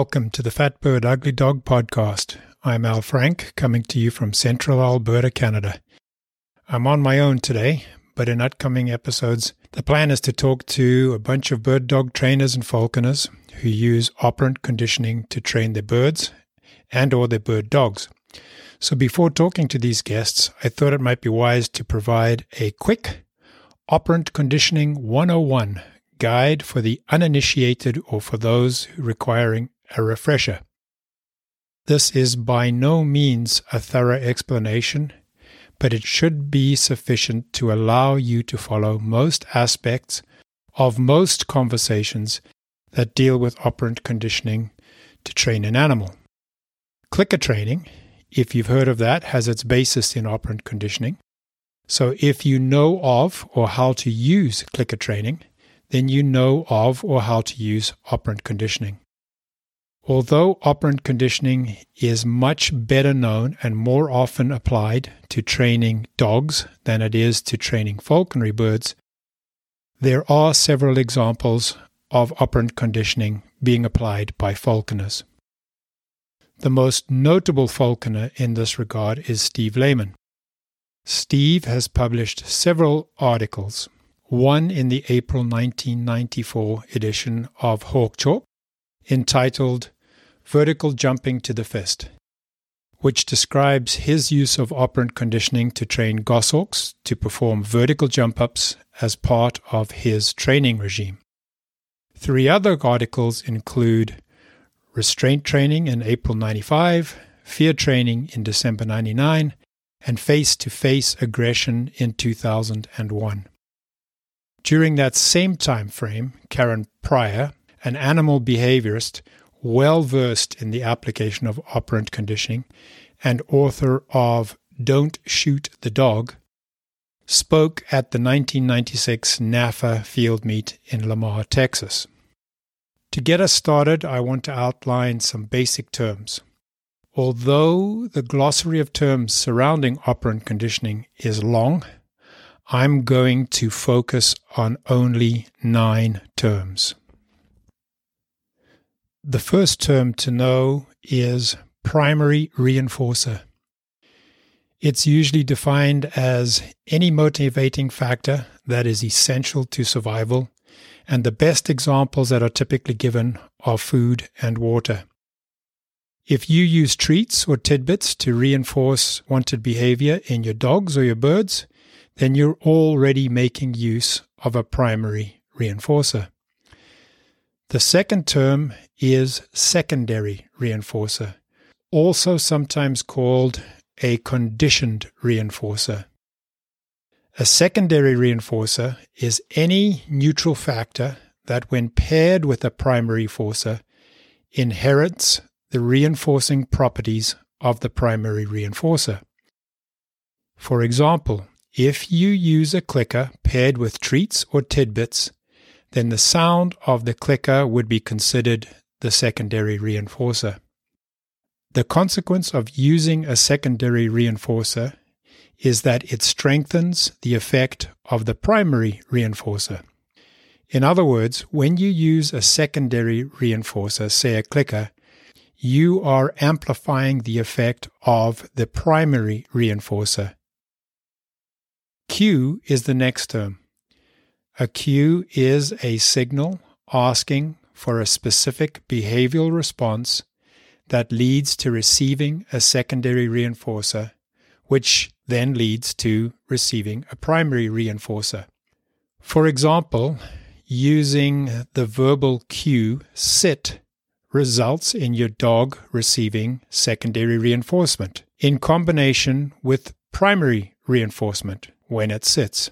Welcome to the Fat Bird Ugly Dog podcast. I'm Al Frank, coming to you from central Alberta, Canada. I'm on my own today, but in upcoming episodes, the plan is to talk to a bunch of bird dog trainers and falconers who use operant conditioning to train their birds and or their bird dogs. So before talking to these guests, I thought it might be wise to provide a quick operant conditioning 101 guide for the uninitiated or for those requiring a refresher. This is by no means a thorough explanation, but it should be sufficient to allow you to follow most aspects of most conversations that deal with operant conditioning to train an animal. Clicker training, if you've heard of that, has its basis in operant conditioning. So if you know of or how to use clicker training, then you know of or how to use operant conditioning. Although operant conditioning is much better known and more often applied to training dogs than it is to training falconry birds, there are several examples of operant conditioning being applied by falconers. The most notable falconer in this regard is Steve Layman. Steve has published several articles one in the April 1994 edition of Hawk Chalk, entitled Vertical Jumping to the Fist, which describes his use of operant conditioning to train goshawks to perform vertical jump ups as part of his training regime. Three other articles include Restraint Training in April 95, Fear Training in December 99, and Face to Face Aggression in 2001. During that same time frame, Karen Pryor, an animal behaviorist well versed in the application of operant conditioning and author of Don't Shoot the Dog, spoke at the 1996 NAFA field meet in Lamar, Texas. To get us started, I want to outline some basic terms. Although the glossary of terms surrounding operant conditioning is long, I'm going to focus on only nine terms. The first term to know is primary reinforcer. It's usually defined as any motivating factor that is essential to survival, and the best examples that are typically given are food and water. If you use treats or tidbits to reinforce wanted behavior in your dogs or your birds, then you're already making use of a primary reinforcer. The second term is secondary reinforcer, also sometimes called a conditioned reinforcer. A secondary reinforcer is any neutral factor that, when paired with a primary reinforcer, inherits the reinforcing properties of the primary reinforcer. For example, if you use a clicker paired with treats or tidbits, then the sound of the clicker would be considered the secondary reinforcer. The consequence of using a secondary reinforcer is that it strengthens the effect of the primary reinforcer. In other words, when you use a secondary reinforcer, say a clicker, you are amplifying the effect of the primary reinforcer Cue is the next term. A cue is a signal asking for a specific behavioral response that leads to receiving a secondary reinforcer, which then leads to receiving a primary reinforcer. For example, using the verbal cue sit results in your dog receiving secondary reinforcement in combination with primary reinforcement when it sits.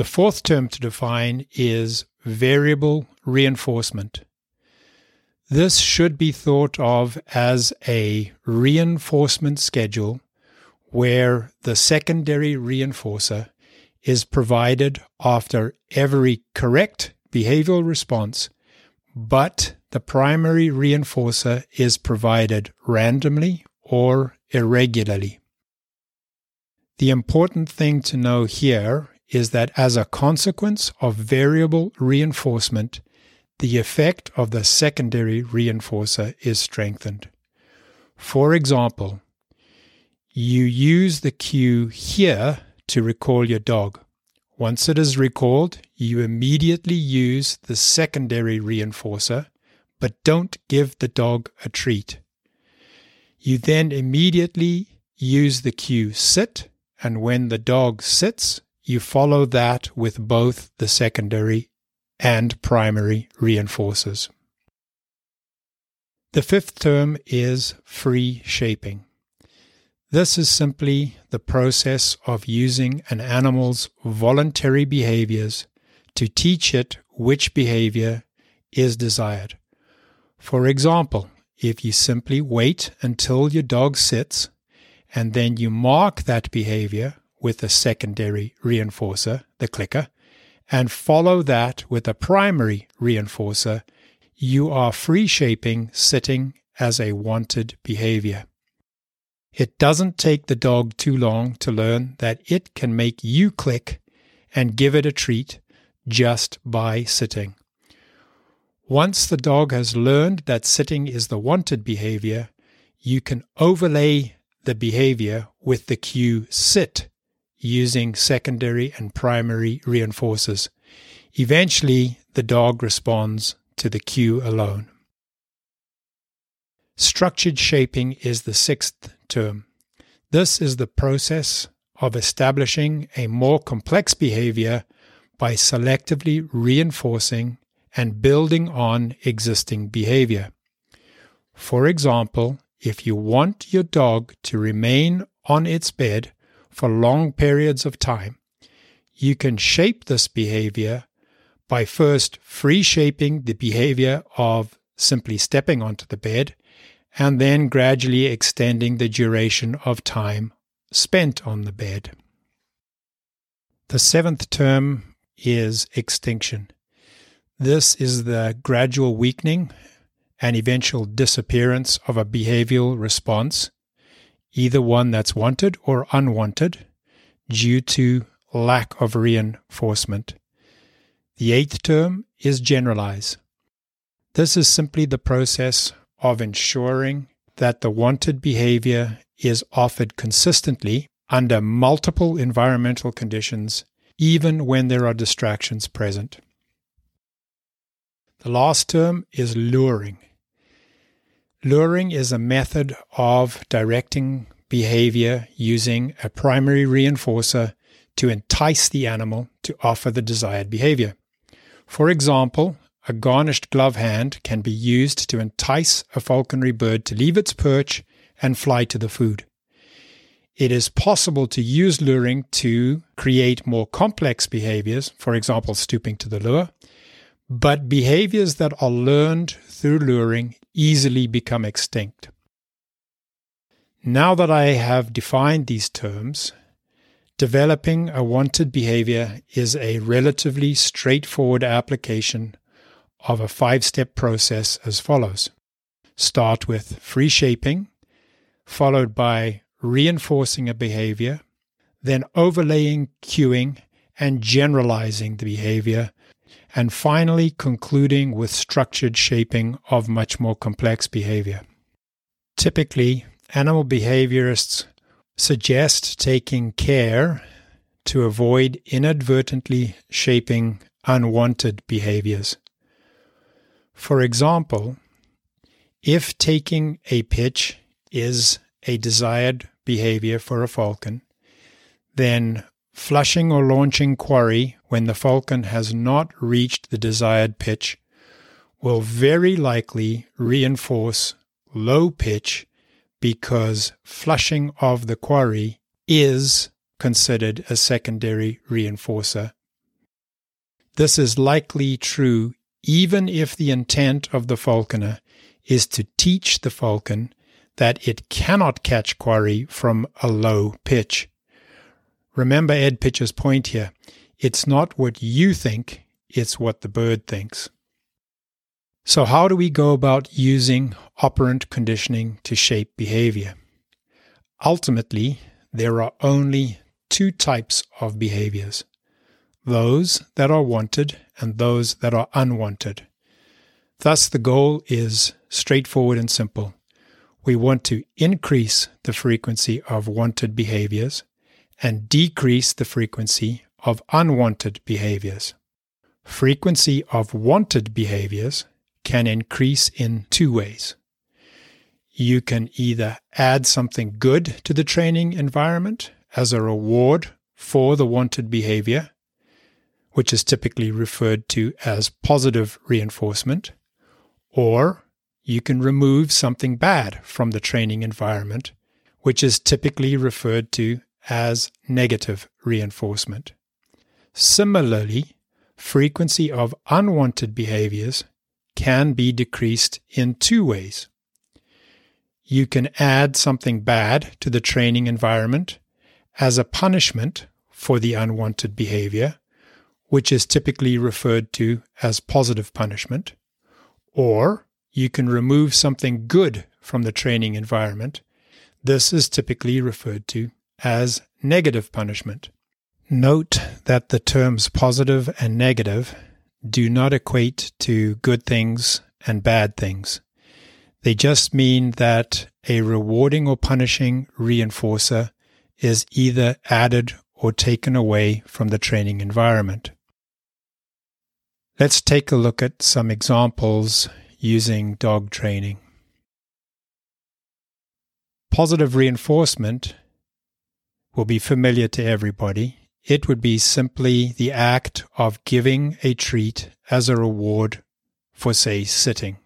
The fourth term to define is variable reinforcement. This should be thought of as a reinforcement schedule where the secondary reinforcer is provided after every correct behavioral response, but the primary reinforcer is provided randomly or irregularly. The important thing to know here is that as a consequence of variable reinforcement, the effect of the secondary reinforcer is strengthened. For example, you use the cue here to recall your dog. Once it is recalled, you immediately use the secondary reinforcer, but don't give the dog a treat. You then immediately use the cue sit, and when the dog sits, you follow that with both the secondary and primary reinforcers. The fifth term is free shaping. This is simply the process of using an animal's voluntary behaviors to teach it which behavior is desired. For example, if you simply wait until your dog sits and then you mark that behavior with a secondary reinforcer, the clicker, and follow that with a primary reinforcer, you are free shaping sitting as a wanted behavior. It doesn't take the dog too long to learn that it can make you click and give it a treat just by sitting. Once the dog has learned that sitting is the wanted behavior, you can overlay the behavior with the cue sit using secondary and primary reinforcers. Eventually, the dog responds to the cue alone. Structured shaping is the sixth term. This is the process of establishing a more complex behavior by selectively reinforcing and building on existing behavior. For example, if you want your dog to remain on its bed for long periods of time, you can shape this behavior by first free shaping the behavior of simply stepping onto the bed and then gradually extending the duration of time spent on the bed. The seventh term is extinction. This is the gradual weakening and eventual disappearance of a behavioral response, either one that's wanted or unwanted, due to lack of reinforcement. The eighth term is generalize. This is simply the process of ensuring that the wanted behavior is offered consistently under multiple environmental conditions, even when there are distractions present. The last term is luring. Luring is a method of directing behavior using a primary reinforcer to entice the animal to offer the desired behavior. For example, a garnished glove hand can be used to entice a falconry bird to leave its perch and fly to the food. It is possible to use luring to create more complex behaviors, for example, stooping to the lure, but behaviors that are learned through luring easily become extinct. Now that I have defined these terms, developing a wanted behavior is a relatively straightforward application of a five step process as follows start with free shaping, followed by reinforcing a behavior, then overlaying cueing and generalizing the behavior, and finally concluding with structured shaping of much more complex behavior. Typically, animal behaviorists suggest taking care to avoid inadvertently shaping unwanted behaviors. For example, if taking a pitch is a desired behavior for a falcon, then flushing or launching quarry when the falcon has not reached the desired pitch will very likely reinforce low pitch because flushing of the quarry is considered a secondary reinforcer. This is likely true even if the intent of the falconer is to teach the falcon that it cannot catch quarry from a low pitch. Remember Ed Pitcher's point here. It's not what you think, it's what the bird thinks. So, how do we go about using operant conditioning to shape behavior? Ultimately, there are only two types of behaviors those that are wanted and those that are unwanted. Thus, the goal is straightforward and simple. We want to increase the frequency of wanted behaviors and decrease the frequency of unwanted behaviors. Frequency of wanted behaviors can increase in two ways. You can either add something good to the training environment as a reward for the wanted behavior, which is typically referred to as positive reinforcement, or you can remove something bad from the training environment, which is typically referred to as negative reinforcement. Similarly, frequency of unwanted behaviors can be decreased in two ways. You can add something bad to the training environment as a punishment for the unwanted behavior, which is typically referred to as positive punishment, or you can remove something good from the training environment. This is typically referred to as negative punishment. Note that the terms positive and negative do not equate to good things and bad things. They just mean that a rewarding or punishing reinforcer is either added or taken away from the training environment. Let's take a look at some examples using dog training. Positive reinforcement will be familiar to everybody. It would be simply the act of giving a treat as a reward for, say, sitting.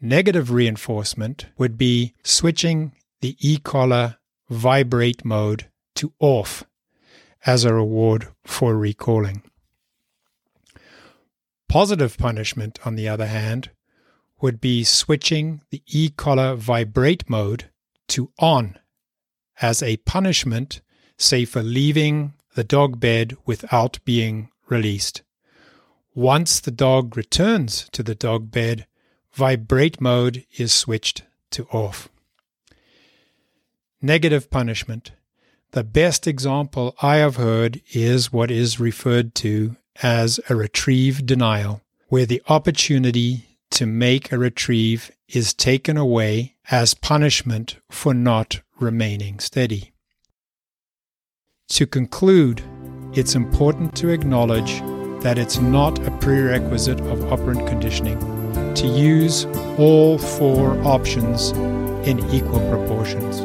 Negative reinforcement would be switching the e-collar vibrate mode to off as a reward for recalling. Positive punishment, on the other hand, would be switching the e-collar vibrate mode to on as a punishment, say for leaving the dog bed without being released. Once the dog returns to the dog bed, vibrate mode is switched to off. Negative punishment. The best example I have heard is what is referred to as a retrieve denial, where the opportunity to make a retrieve is taken away as punishment for not remaining steady. To conclude, it's important to acknowledge that it's not a prerequisite of operant conditioning to use all four options in equal proportions.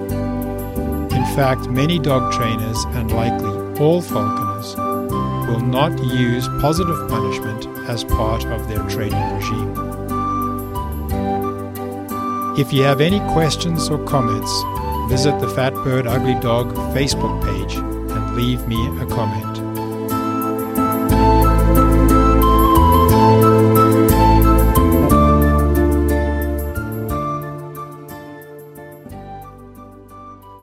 In fact, many dog trainers, and likely all falconers, will not use positive punishment as part of their training regime. If you have any questions or comments, visit the Fat Bird Ugly Dog Facebook page and leave me a comment.